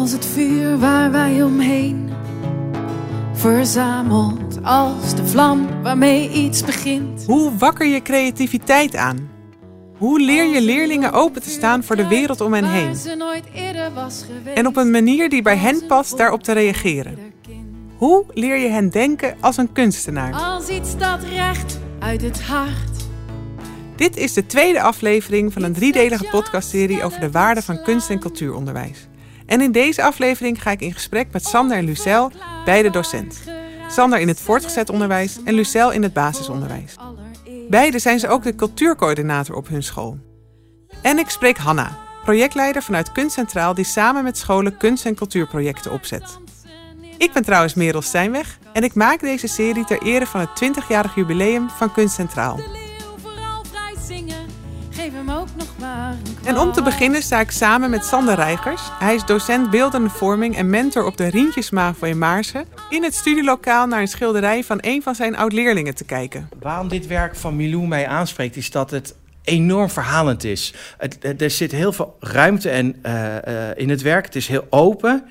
als het vuur waar wij omheen. Verzameld als de vlam waarmee iets begint. Hoe wakker je creativiteit aan? Hoe leer je leerlingen open te staan voor de wereld om hen heen? En op een manier die bij hen past daarop te reageren. Hoe leer je hen denken als een kunstenaar? Als iets dat recht uit het hart. Dit is de tweede aflevering van een driedelige podcastserie over de waarde van kunst- en cultuuronderwijs. En in deze aflevering ga ik in gesprek met Sander en Lucel, beide docent. Sander in het voortgezet onderwijs en Lucel in het basisonderwijs. Beide zijn ze ook de cultuurcoördinator op hun school. En ik spreek Hanna, projectleider vanuit Kunst Centraal die samen met scholen kunst- en cultuurprojecten opzet. Ik ben trouwens Merel Stijnweg en ik maak deze serie ter ere van het 20-jarig jubileum van Kunst En om te beginnen sta ik samen met Sander Reigers. Hij is docent beeldende vorming en mentor op de Rientjesmavo in Maarsen. In het studielokaal naar een schilderij van een van zijn oud-leerlingen te kijken. Waarom dit werk van Milou mij aanspreekt, is dat het enorm verhalend is. Er zit heel veel ruimte en, eh, eh, in het werk. Het is heel open.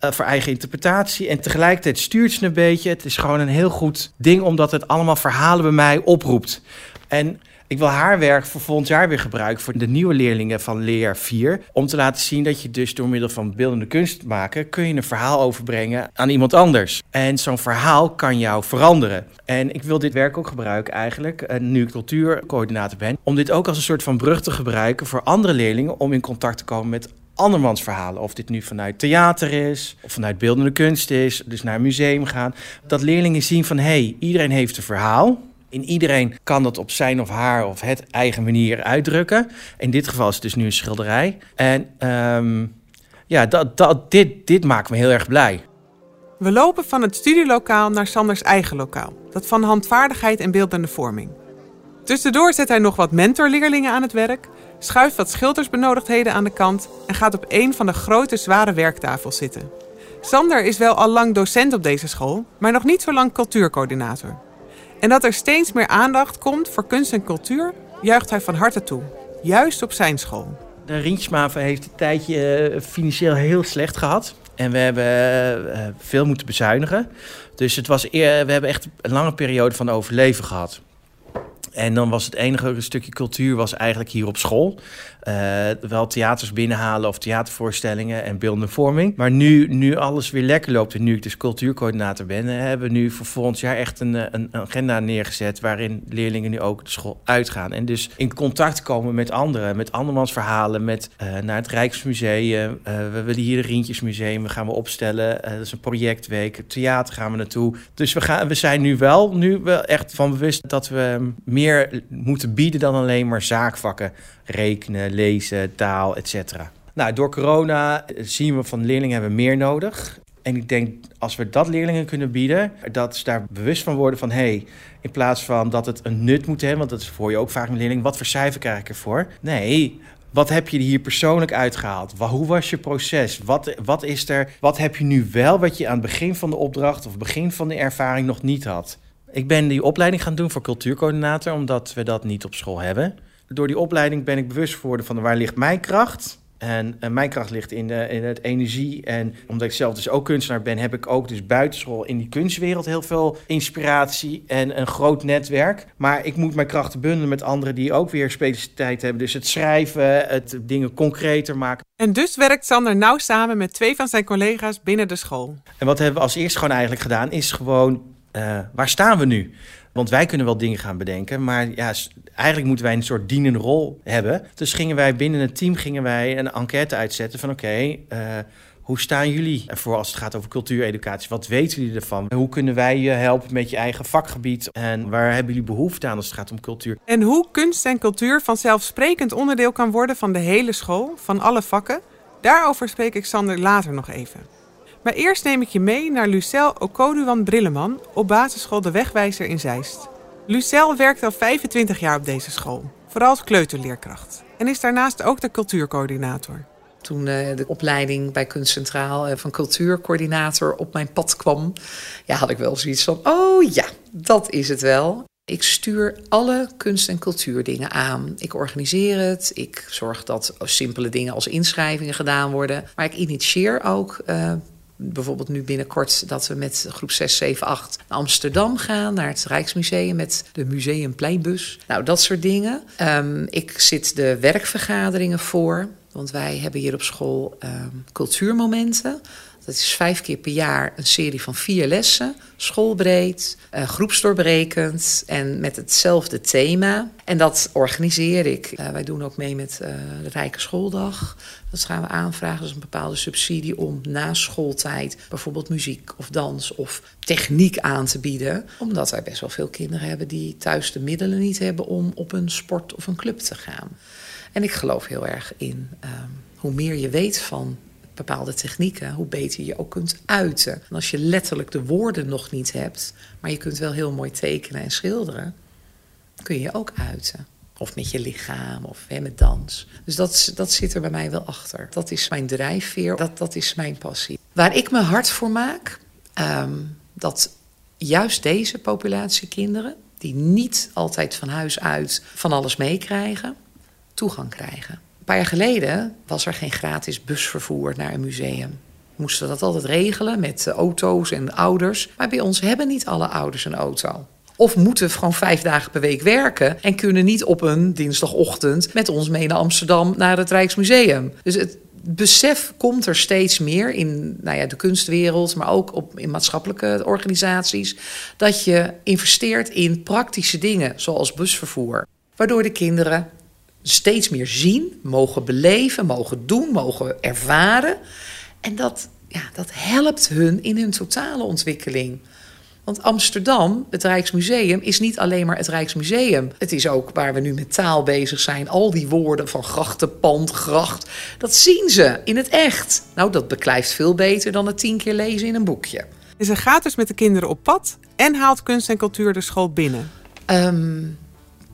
Eh, voor eigen interpretatie. En tegelijkertijd stuurt ze een beetje. Het is gewoon een heel goed ding, omdat het allemaal verhalen bij mij oproept. En ik wil haar werk voor volgend jaar weer gebruiken voor de nieuwe leerlingen van leer 4. Om te laten zien dat je dus door middel van beeldende kunst maken, kun je een verhaal overbrengen aan iemand anders. En zo'n verhaal kan jou veranderen. En ik wil dit werk ook gebruiken eigenlijk, eh, nu ik cultuurcoördinator ben, om dit ook als een soort van brug te gebruiken voor andere leerlingen om in contact te komen met andermans verhalen. Of dit nu vanuit theater is, of vanuit beeldende kunst is, dus naar een museum gaan. Dat leerlingen zien van, hé, hey, iedereen heeft een verhaal. In iedereen kan dat op zijn of haar of het eigen manier uitdrukken. In dit geval is het dus nu een schilderij. En ehm, ja, dat, dat, dit, dit maakt me heel erg blij. We lopen van het studielokaal naar Sanders eigen lokaal. Dat van handvaardigheid en beeldende vorming. Tussendoor zet hij nog wat mentorleerlingen aan het werk, schuift wat schildersbenodigdheden aan de kant en gaat op een van de grote zware werktafels zitten. Sander is wel al lang docent op deze school, maar nog niet zo lang cultuurcoördinator. En dat er steeds meer aandacht komt voor kunst en cultuur, juicht hij van harte toe. Juist op zijn school. De heeft een tijdje eh, financieel heel slecht gehad. En we hebben eh, eh, veel moeten bezuinigen. Dus het was we hebben echt een lange periode van overleven gehad. En dan was het enige stukje cultuur was eigenlijk hier op school. Eh, wel theaters binnenhalen of theatervoorstellingen en beeldende vorming. Maar nu, nu alles weer lekker loopt en nu ik dus cultuurcoördinator ben... eh, hebben we nu voor volgend jaar echt een, eh, een agenda neergezet... waarin leerlingen nu ook de school uitgaan. En dus in contact komen met anderen, met andermans verhalen... met naar het Rijksmuseum. We willen hier de Rientjesmuseum, we gaan we opstellen. Dat is een projectweek. Theater gaan we naartoe. Dus we, gaan, we zijn nu wel, nu wel echt van bewust dat we meer moeten bieden... dan alleen maar zaakvakken rekenen, lezen, taal, etc. Nou, door corona zien we van leerlingen hebben meer nodig. En ik denk, als we dat leerlingen kunnen bieden, dat ze daar bewust van worden van... hé, hey, in plaats van dat het een nut moet hebben, want dat is voor je ook vaak een leerling... wat voor cijfer krijg ik ervoor? Nee, wat heb je hier persoonlijk uitgehaald? Hoe was je proces? Wat, wat is er? Wat heb je nu wel wat je aan het begin van de opdracht... of begin van de ervaring nog niet had? Ik ben die opleiding gaan doen voor cultuurcoördinator... omdat we dat niet op school hebben door die opleiding ben ik bewust geworden van waar ligt mijn kracht. En, en mijn kracht ligt in, de, in het energie. En omdat ik zelf dus ook kunstenaar ben, heb ik ook dus buitenschool in die kunstwereld heel veel inspiratie en een groot netwerk. Maar ik moet mijn krachten bundelen met anderen die ook weer specialiteit hebben. Dus het schrijven, het dingen concreter maken. En dus werkt Sander nauw samen met twee van zijn collega's binnen de school. En wat hebben we als eerste gewoon eigenlijk gedaan, is gewoon, eh, waar staan we nu? Want wij kunnen wel dingen gaan bedenken, maar ja, eigenlijk moeten wij een soort dienende rol hebben. Dus gingen wij binnen het team gingen wij een enquête uitzetten van oké, eh, hoe staan jullie ervoor als het gaat over cultuureducatie? Wat weten jullie ervan? Hoe kunnen wij je helpen met je eigen vakgebied? En waar hebben jullie behoefte aan als het gaat om cultuur? En hoe kunst en cultuur vanzelfsprekend onderdeel kan worden van de hele school, van alle vakken, daarover spreek ik Sander later nog even. Maar eerst neem ik je mee naar Lucel Okoduwan Brilleman op basisschool De Wegwijzer in Zeist. Lucel werkt al 25 jaar op deze school, vooral als kleuterleerkracht. En is daarnaast ook de cultuurcoördinator. Toen eh, de opleiding bij Kunst Centraal eh, van cultuurcoördinator op mijn pad kwam, ja, had ik wel zoiets van: oh ja, dat is het wel. Ik stuur alle kunst- en cultuurdingen aan. Ik organiseer het. Ik zorg dat simpele dingen als inschrijvingen gedaan worden. Maar ik initieer ook. Uh, bijvoorbeeld nu binnenkort dat we met groep 6, 7, 8 naar Amsterdam gaan, naar het Rijksmuseum met de Museumpleinbus. Nou, dat soort dingen. Um, ik zit de werkvergaderingen voor, want wij hebben hier op school um, cultuurmomenten. Dat is vijf keer per jaar een serie van vier lessen, schoolbreed, uh, groepsdoorbrekend en met hetzelfde thema. En dat organiseer ik. Uh, wij doen ook mee met uh, de Rijke Schooldag. Dat gaan we aanvragen. Is een bepaalde subsidie om na schooltijd bijvoorbeeld muziek of dans of techniek aan te bieden. Omdat wij best wel veel kinderen hebben die thuis de middelen niet hebben om op een sport of een club te gaan. En ik geloof heel erg in um, hoe meer je weet van bepaalde technieken, hoe beter je ook kunt uiten. En als je letterlijk de woorden nog niet hebt, maar je kunt wel heel mooi tekenen en schilderen, kun je ook uiten. Of met je lichaam, of hè, met dans. Dus dat, dat zit er bij mij wel achter. Dat is mijn drijfveer, dat, dat is mijn passie. Waar ik me hard voor maak, um, dat juist deze populatie kinderen, die niet altijd van huis uit van alles meekrijgen, toegang krijgen paar jaar geleden was er geen gratis busvervoer naar een museum. We moesten dat altijd regelen met auto's en ouders. Maar bij ons hebben niet alle ouders een auto. Of moeten gewoon vijf dagen per week werken en kunnen niet op een dinsdagochtend met ons mee naar Amsterdam naar het Rijksmuseum. Dus het besef komt er steeds meer in nou ja, de kunstwereld, maar ook op, in maatschappelijke organisaties, dat je investeert in praktische dingen zoals busvervoer. Waardoor de kinderen steeds meer zien, mogen beleven, mogen doen, mogen ervaren. En dat, ja, dat helpt hun in hun totale ontwikkeling. Want Amsterdam, het Rijksmuseum, is niet alleen maar het Rijksmuseum. Het is ook waar we nu met taal bezig zijn. Al die woorden van grachtenpand, gracht, dat zien ze in het echt. Nou, dat beklijft veel beter dan het tien keer lezen in een boekje. Is er gaat dus met de kinderen op pad en haalt kunst en cultuur de school binnen? Um,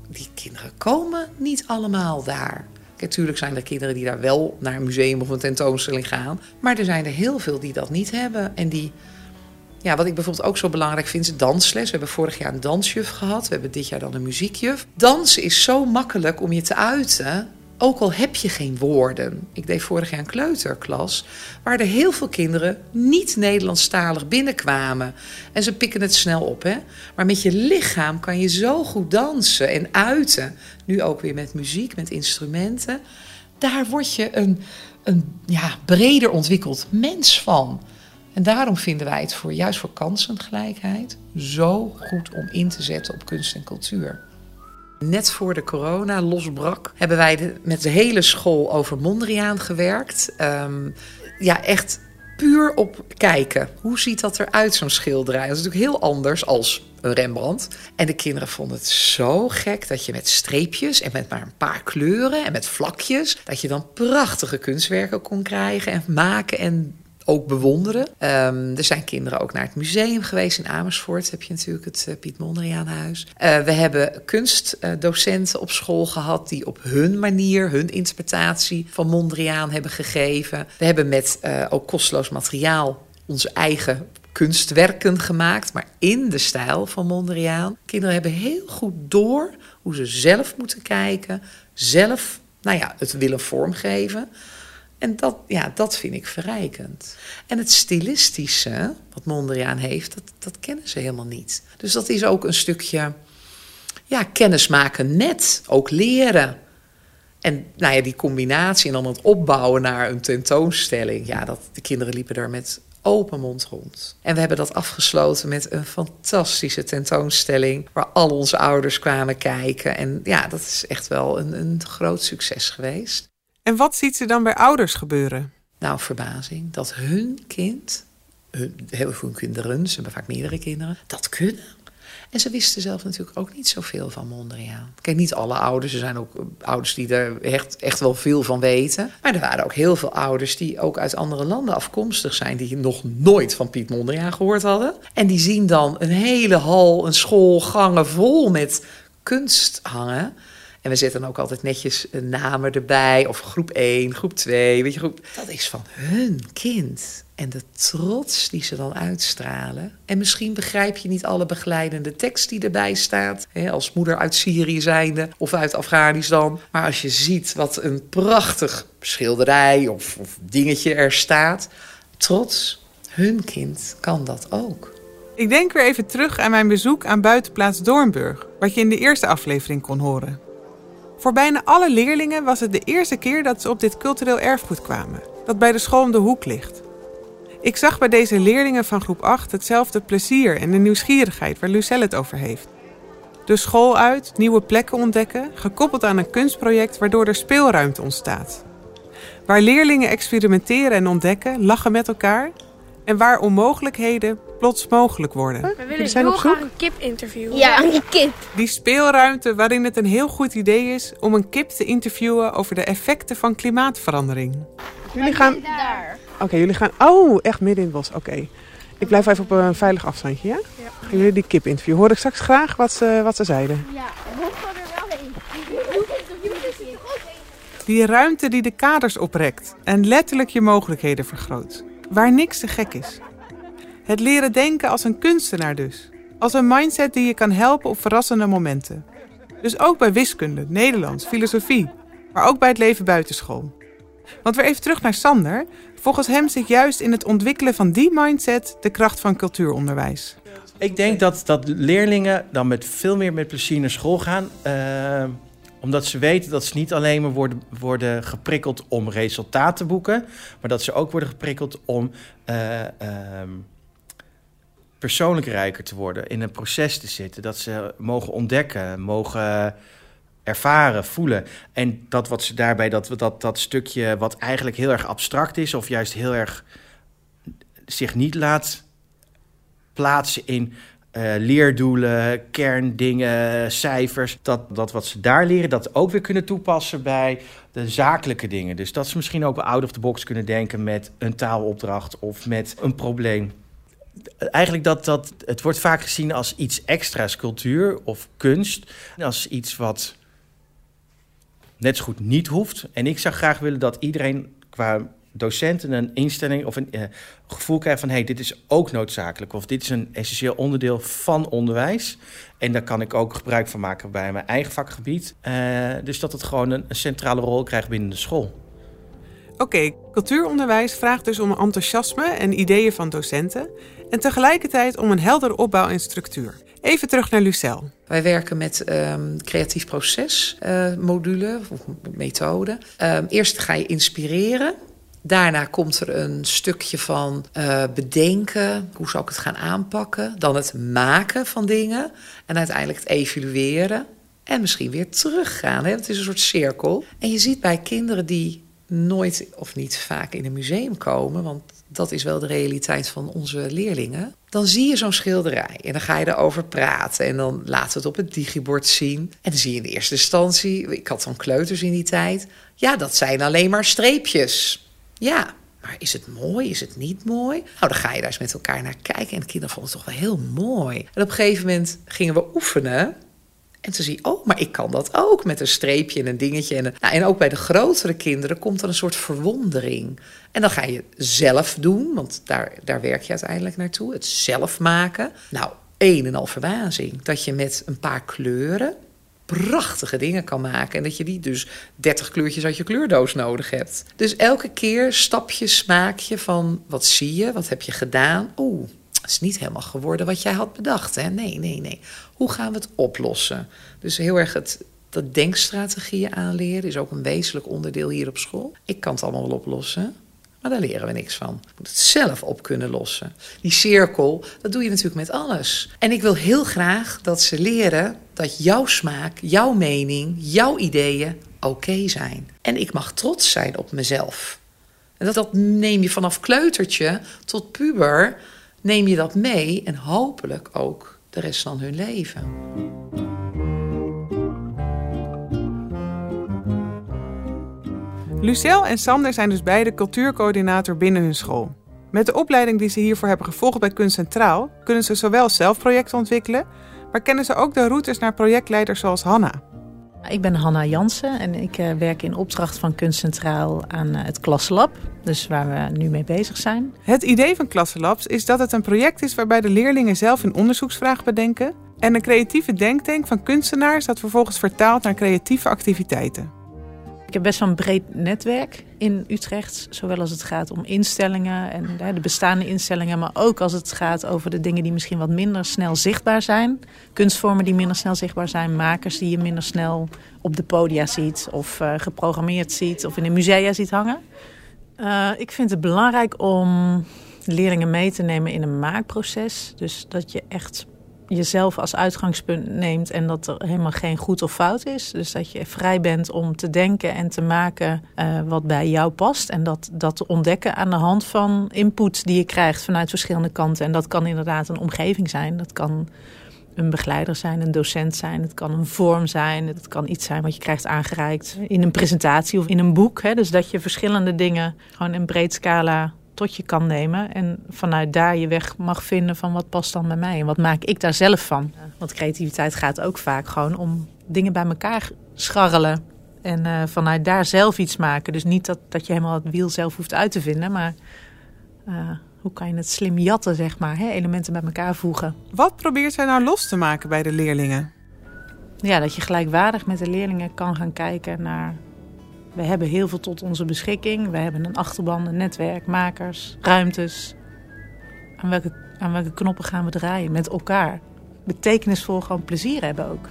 die kinderen komen niet allemaal daar. Natuurlijk zijn er kinderen die daar wel naar een museum of een tentoonstelling gaan. Maar er zijn er heel veel die dat niet hebben. En die, ja, wat ik bijvoorbeeld ook zo belangrijk vind, is dansles. We hebben vorig jaar een dansjuf gehad. We hebben dit jaar dan een muziekjuf. Dans is zo makkelijk om je te uiten. Ook al heb je geen woorden. Ik deed vorig jaar een kleuterklas. Waar er heel veel kinderen niet Nederlandstalig binnenkwamen. En ze pikken het snel op, hè. Maar met je lichaam kan je zo goed dansen en uiten. Nu ook weer met muziek, met instrumenten. Daar word je een, een ja, breder ontwikkeld mens van. En daarom vinden wij het voor, juist voor kansengelijkheid zo goed om in te zetten op kunst en cultuur. Net voor de corona losbrak, hebben wij met de hele school over Mondriaan gewerkt. Um, ja, echt puur op kijken. Hoe ziet dat eruit, zo'n schilderij? Dat is natuurlijk heel anders als een Rembrandt. En de kinderen vonden het zo gek dat je met streepjes en met maar een paar kleuren en met vlakjes, dat je dan prachtige kunstwerken kon krijgen en maken en ook bewonderen. Um, er zijn kinderen ook naar het museum geweest in Amersfoort. Heb je natuurlijk het uh, Piet Mondriaanhuis. Uh, we hebben kunstdocenten op school gehad die op hun manier hun interpretatie van Mondriaan hebben gegeven. We hebben met uh, ook kosteloos materiaal onze eigen kunstwerken gemaakt, maar in de stijl van Mondriaan. Kinderen hebben heel goed door hoe ze zelf moeten kijken, zelf nou ja, het willen vormgeven. En dat, ja, dat vind ik verrijkend. En het stilistische, wat Mondriaan heeft, dat, dat kennen ze helemaal niet. Dus dat is ook een stukje ja, kennismaken net, ook leren. En nou ja, die combinatie en dan het opbouwen naar een tentoonstelling. Ja, dat, de kinderen liepen daar met open mond rond. En we hebben dat afgesloten met een fantastische tentoonstelling... waar al onze ouders kwamen kijken. En ja, dat is echt wel een, een groot succes geweest. En wat ziet ze dan bij ouders gebeuren? Nou, verbazing. Dat hun kind, hun, heel veel kinderen, ze hebben vaak meerdere kinderen, dat kunnen. En ze wisten zelf natuurlijk ook niet zoveel van Mondriaan. Kijk, niet alle ouders. Er zijn ook ouders die er echt, echt wel veel van weten. Maar er waren ook heel veel ouders die ook uit andere landen afkomstig zijn... die nog nooit van Piet Mondriaan gehoord hadden. En die zien dan een hele hal, een school, gangen vol met kunst hangen... En we zetten ook altijd netjes een namen erbij. Of groep 1, groep 2, weet je, groep... Dat is van hun kind. En de trots die ze dan uitstralen. En misschien begrijp je niet alle begeleidende tekst die erbij staat. Hè, als moeder uit Syrië zijnde of uit Afghanistan. Maar als je ziet wat een prachtig schilderij of, of dingetje er staat. Trots, hun kind kan dat ook. Ik denk weer even terug aan mijn bezoek aan buitenplaats Doornburg, wat je in de eerste aflevering kon horen. Voor bijna alle leerlingen was het de eerste keer dat ze op dit cultureel erfgoed kwamen, dat bij de school om de hoek ligt. Ik zag bij deze leerlingen van groep 8 hetzelfde plezier en de nieuwsgierigheid waar Lucelle het over heeft. De school uit, nieuwe plekken ontdekken, gekoppeld aan een kunstproject waardoor er speelruimte ontstaat. Waar leerlingen experimenteren en ontdekken, lachen met elkaar en waar onmogelijkheden plots mogelijk worden. We willen Jullie zijn heel op zoek? graag een kip interviewen. Ja, een kip. Die speelruimte waarin het een heel goed idee is om een kip te interviewen over de effecten van klimaatverandering. Jullie gaan. Daar. Oké, jullie gaan. Oh, echt midden in het bos. Oké. Ik blijf even op een veilig afstandje, ja? Gaan jullie die kip interviewen? Hoor ik straks graag wat ze, wat ze zeiden. Ja, we gaan er wel heen. Die ruimte die de kaders oprekt en letterlijk je mogelijkheden vergroot. Waar niks te gek is. Het leren denken als een kunstenaar dus. Als een mindset die je kan helpen op verrassende momenten. Dus ook bij wiskunde, Nederlands, filosofie. Maar ook bij het leven buitenschool. Want weer even terug naar Sander. Volgens hem zit juist in het ontwikkelen van die mindset de kracht van cultuuronderwijs. Ik denk dat, dat leerlingen dan met veel meer met plezier naar school gaan. eh, omdat ze weten dat ze niet alleen maar worden, worden geprikkeld om resultaten te boeken. Maar dat ze ook worden geprikkeld om eh, ehm, persoonlijk rijker te worden. In een proces te zitten. Dat ze mogen ontdekken, mogen ervaren, voelen. En dat wat ze daarbij, dat, dat, dat stukje wat eigenlijk heel erg abstract is. Of juist heel erg zich niet laat plaatsen in eh, leerdoelen, kerndingen, cijfers. Dat, dat wat ze daar leren, dat ook weer kunnen toepassen bij de zakelijke dingen. Dus dat ze misschien ook out of the box kunnen denken met een taalopdracht of met een probleem. Eigenlijk dat, dat het wordt vaak gezien als iets extra's, cultuur of kunst. Als iets wat net zo goed niet hoeft. En ik zou graag willen dat iedereen qua docenten een instelling of een eh, gevoel krijgt van... hé, hey, dit is ook noodzakelijk of dit is een essentieel onderdeel van onderwijs. En daar kan ik ook gebruik van maken bij mijn eigen vakgebied. Eh, dus dat het gewoon een, een centrale rol krijgt binnen de school. Oké, cultuuronderwijs vraagt dus om enthousiasme en ideeën van docenten. En tegelijkertijd om een heldere opbouw en structuur. Even terug naar Lucel. Wij werken met ehm, creatief proces eh, module of methode. Ehm, eerst ga je inspireren. Daarna komt er een stukje van eh, bedenken. Hoe zou ik het gaan aanpakken? Dan het maken van dingen. En uiteindelijk het evalueren. En misschien weer teruggaan. Hè? Het is een soort cirkel. En je ziet bij kinderen die nooit of niet vaak in een museum komen, want dat is wel de realiteit van onze leerlingen. Dan zie je zo'n schilderij en dan ga je erover praten en dan laten we het op het digibord zien. En dan zie je in eerste instantie, ik had dan kleuters in die tijd, ja, dat zijn alleen maar streepjes. Ja, maar is het mooi? Is het niet mooi? Nou, dan ga je daar eens met elkaar naar kijken. En de kinderen vonden het toch wel heel mooi. En op een gegeven moment gingen we oefenen. En toen zie oh, maar ik kan dat ook met een streepje en een dingetje. En, nou, en ook bij de grotere kinderen komt er een soort verwondering. En dan ga je zelf doen, want daar, daar werk je uiteindelijk naartoe. Het zelf maken. Nou, een en al verbazing. Dat je met een paar kleuren prachtige dingen kan maken. En dat je die dus 30 kleurtjes uit je kleurdoos nodig hebt. Dus elke keer stapje, smaakje van wat zie je, wat heb je gedaan. Oeh, het is niet helemaal geworden wat jij had bedacht. Hè? Nee, nee, nee. Hoe gaan we het oplossen? Dus heel erg het, dat denkstrategieën aanleren is ook een wezenlijk onderdeel hier op school. Ik kan het allemaal wel oplossen. Maar daar leren we niks van. Je moet het zelf op kunnen lossen. Die cirkel, dat doe je natuurlijk met alles. En ik wil heel graag dat ze leren dat jouw smaak, jouw mening, jouw ideeën oké zijn. En ik mag trots zijn op mezelf. En dat, dat neem je vanaf kleutertje tot puber, neem je dat mee en hopelijk ook de rest van hun leven. Lucel en Sander zijn dus beide cultuurcoördinator binnen hun school. Met de opleiding die ze hiervoor hebben gevolgd bij Kunst Centraal kunnen ze zowel zelf projecten ontwikkelen, maar kennen ze ook de routes naar projectleiders zoals Hanna. Ik ben Hanna Jansen en ik uh, werk in opdracht van Kunstcentraal aan uh, het Klassenlab. Dus waar we nu mee bezig zijn. Het idee van Klassenlabs is dat het een project is waarbij de leerlingen zelf een onderzoeksvraag bedenken. En een creatieve denktank van kunstenaars dat vervolgens vertaalt naar creatieve activiteiten. Heb best wel een breed netwerk in Utrecht. Zowel als het gaat om instellingen en de bestaande instellingen. Maar ook als het gaat over de dingen die misschien wat minder snel zichtbaar zijn. Kunstvormen die minder snel zichtbaar zijn. Makers die je minder snel op de podia ziet. Of uh, geprogrammeerd ziet. Of in een musea ziet hangen. Uh, ik vind het belangrijk om leerlingen mee te nemen in een maakproces. Dus dat je echt jezelf als uitgangspunt neemt en dat er helemaal geen goed of fout is. Dus dat je vrij bent om te denken en te maken uh, wat bij jou past. En dat, dat te ontdekken aan de hand van input die je krijgt vanuit verschillende kanten. En dat kan inderdaad een omgeving zijn. Dat kan een begeleider zijn, een docent zijn. Het kan een vorm zijn. Het kan iets zijn wat je krijgt aangereikt in een presentatie of in een boek. Hè. Dus dat je verschillende dingen gewoon in breed scala tot je kan nemen. En vanuit daar je weg mag vinden van wat past dan bij mij. En wat maak ik daar zelf van. Want creativiteit gaat ook vaak gewoon om dingen bij elkaar scharrelen. En uh, vanuit daar zelf iets maken. Dus niet dat, dat je helemaal het wiel zelf hoeft uit te vinden. Maar uh, hoe kan je het slim jatten, zeg maar. Hè? Elementen bij elkaar voegen. Wat probeert zij nou los te maken bij de leerlingen? Ja, dat je gelijkwaardig met de leerlingen kan gaan kijken naar we hebben heel veel tot onze beschikking. We hebben een achterban, een netwerk, makers, ruimtes. Aan welke, aan welke knoppen gaan we draaien met elkaar? Betekenisvol gewoon plezier hebben ook.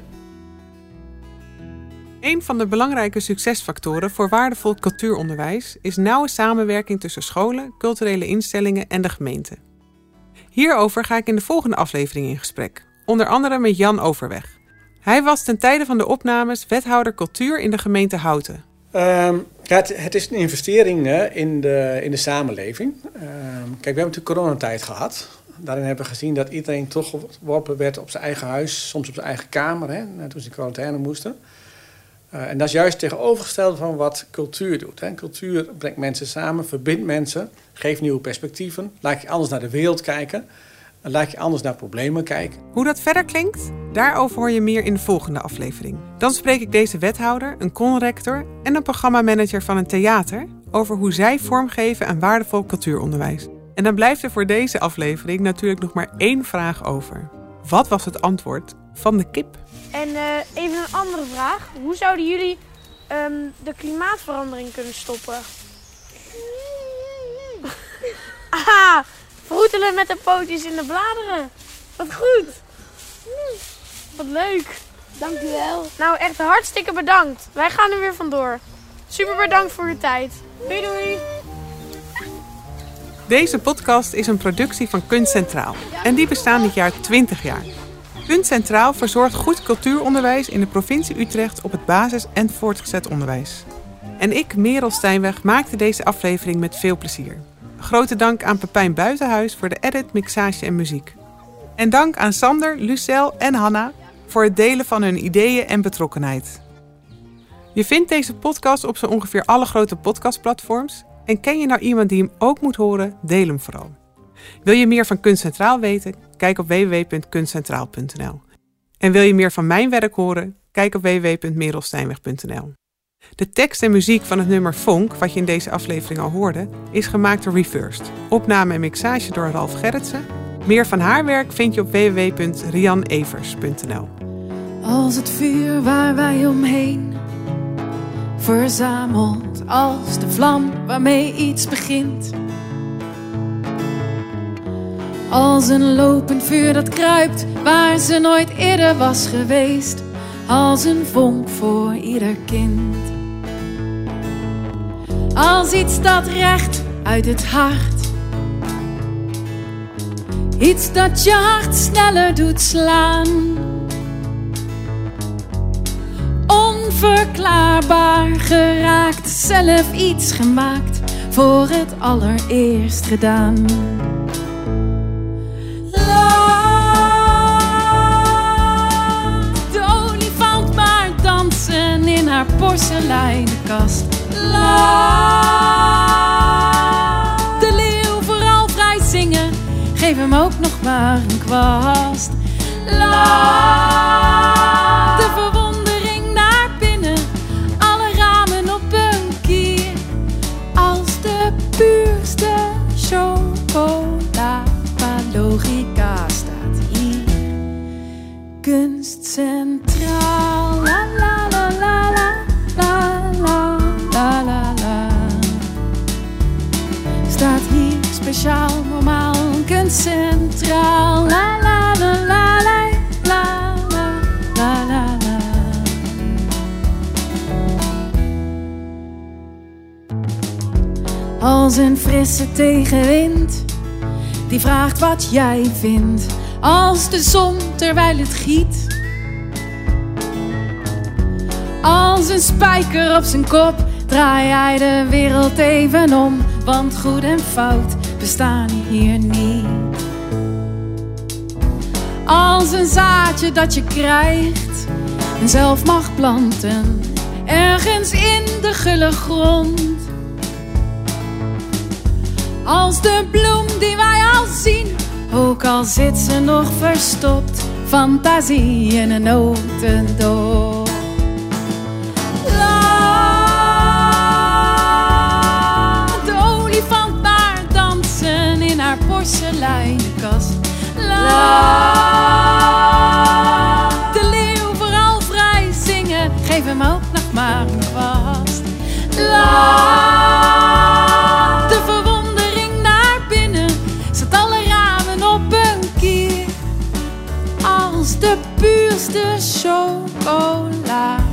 Een van de belangrijke succesfactoren voor waardevol cultuuronderwijs is nauwe samenwerking tussen scholen, culturele instellingen en de gemeente. Hierover ga ik in de volgende aflevering in gesprek, onder andere met Jan Overweg. Hij was ten tijde van de opnames wethouder cultuur in de gemeente Houten. Um, het, het, is een investering in, de, in de samenleving. Um, kijk, we hebben natuurlijk coronatijd gehad. Daarin hebben we gezien dat iedereen toch geworpen werd op zijn eigen huis, soms op zijn eigen kamer, hè, toen ze in quarantaine moesten. Uh, en dat is juist tegenovergesteld van wat cultuur doet. Hè. Cultuur brengt mensen samen, verbindt mensen, geeft nieuwe perspectieven, laat je anders naar de wereld kijken. En laat je anders naar problemen kijken. Hoe dat verder klinkt, daarover hoor je meer in de volgende aflevering. Dan spreek ik deze wethouder, een conrector en een programmamanager van een theater over hoe zij vormgeven aan waardevol cultuuronderwijs. En dan blijft er voor deze aflevering natuurlijk nog maar één vraag over. Wat was het antwoord van de kip? En uh, even een andere vraag. Hoe zouden jullie um, de klimaatverandering kunnen stoppen? ah, Vroetelen met de pootjes in de bladeren. Wat goed. Wat leuk. Dankjewel. Nou, echt hartstikke bedankt. Wij gaan er weer vandoor. Super bedankt voor uw tijd. Doei doei. Deze podcast is een productie van Kunst Centraal. En die bestaan dit jaar 20 jaar. Kunst Centraal verzorgt goed cultuuronderwijs in de provincie Utrecht op het basis- en voortgezet onderwijs. En ik, Merel Stijnweg, maakte deze aflevering met veel plezier. Grote dank aan Pepijn Buitenhuis voor de edit, mixage en muziek. En dank aan Sander, Lucel en Hanna voor het delen van hun ideeën en betrokkenheid. Je vindt deze podcast op zo ongeveer alle grote podcastplatforms. En ken je nou iemand die hem ook moet horen? Deel hem vooral. Wil je meer van Kunst Centraal weten? Kijk op www.kunstcentraal.nl. En wil je meer van mijn werk horen? Kijk op www.merelsteinweg.nl. De tekst en muziek van het nummer Fonk, wat je in deze aflevering al hoorde, is gemaakt door Reversed. Opname en mixage door Ralf Gerritsen. Meer van haar werk vind je op www.rianevers.nl. Als het vuur waar wij omheen verzamelt, als de vlam waarmee iets begint. Als een lopend vuur dat kruipt waar ze nooit eerder was geweest. Als een vonk voor ieder kind. Als iets dat recht uit het hart. Iets dat je hart sneller doet slaan. Onverklaarbaar geraakt, zelf iets gemaakt, voor het allereerst gedaan. De olifant maar dansen in haar laat de leeuw vooral vrij zingen. Geef hem ook nog maar een kwast. La, de verwondering naar binnen, alle ramen op een kier. Als de puurste chocola van logica staat hier. Kunstcentraal. Hier speciaal normaal kunst centraal. La la la la la la la. Als een frisse tegenwind die vraagt wat jij vindt. Als de zon terwijl het giet. Als een spijker op zijn kop draai jij de wereld even om. Want goed en fout bestaan hier niet. Als een zaadje dat je krijgt en zelf mag planten. Ergens in de gulle grond. Als de bloem die wij al zien, ook al zit ze nog verstopt. Fantasie in een notendop. Laat de. La. De leeuw vooral vrij zingen, geef hem ook nog maar een kwast. La. De verwondering naar binnen, zet alle ramen op een kier. Als de puurste chocola.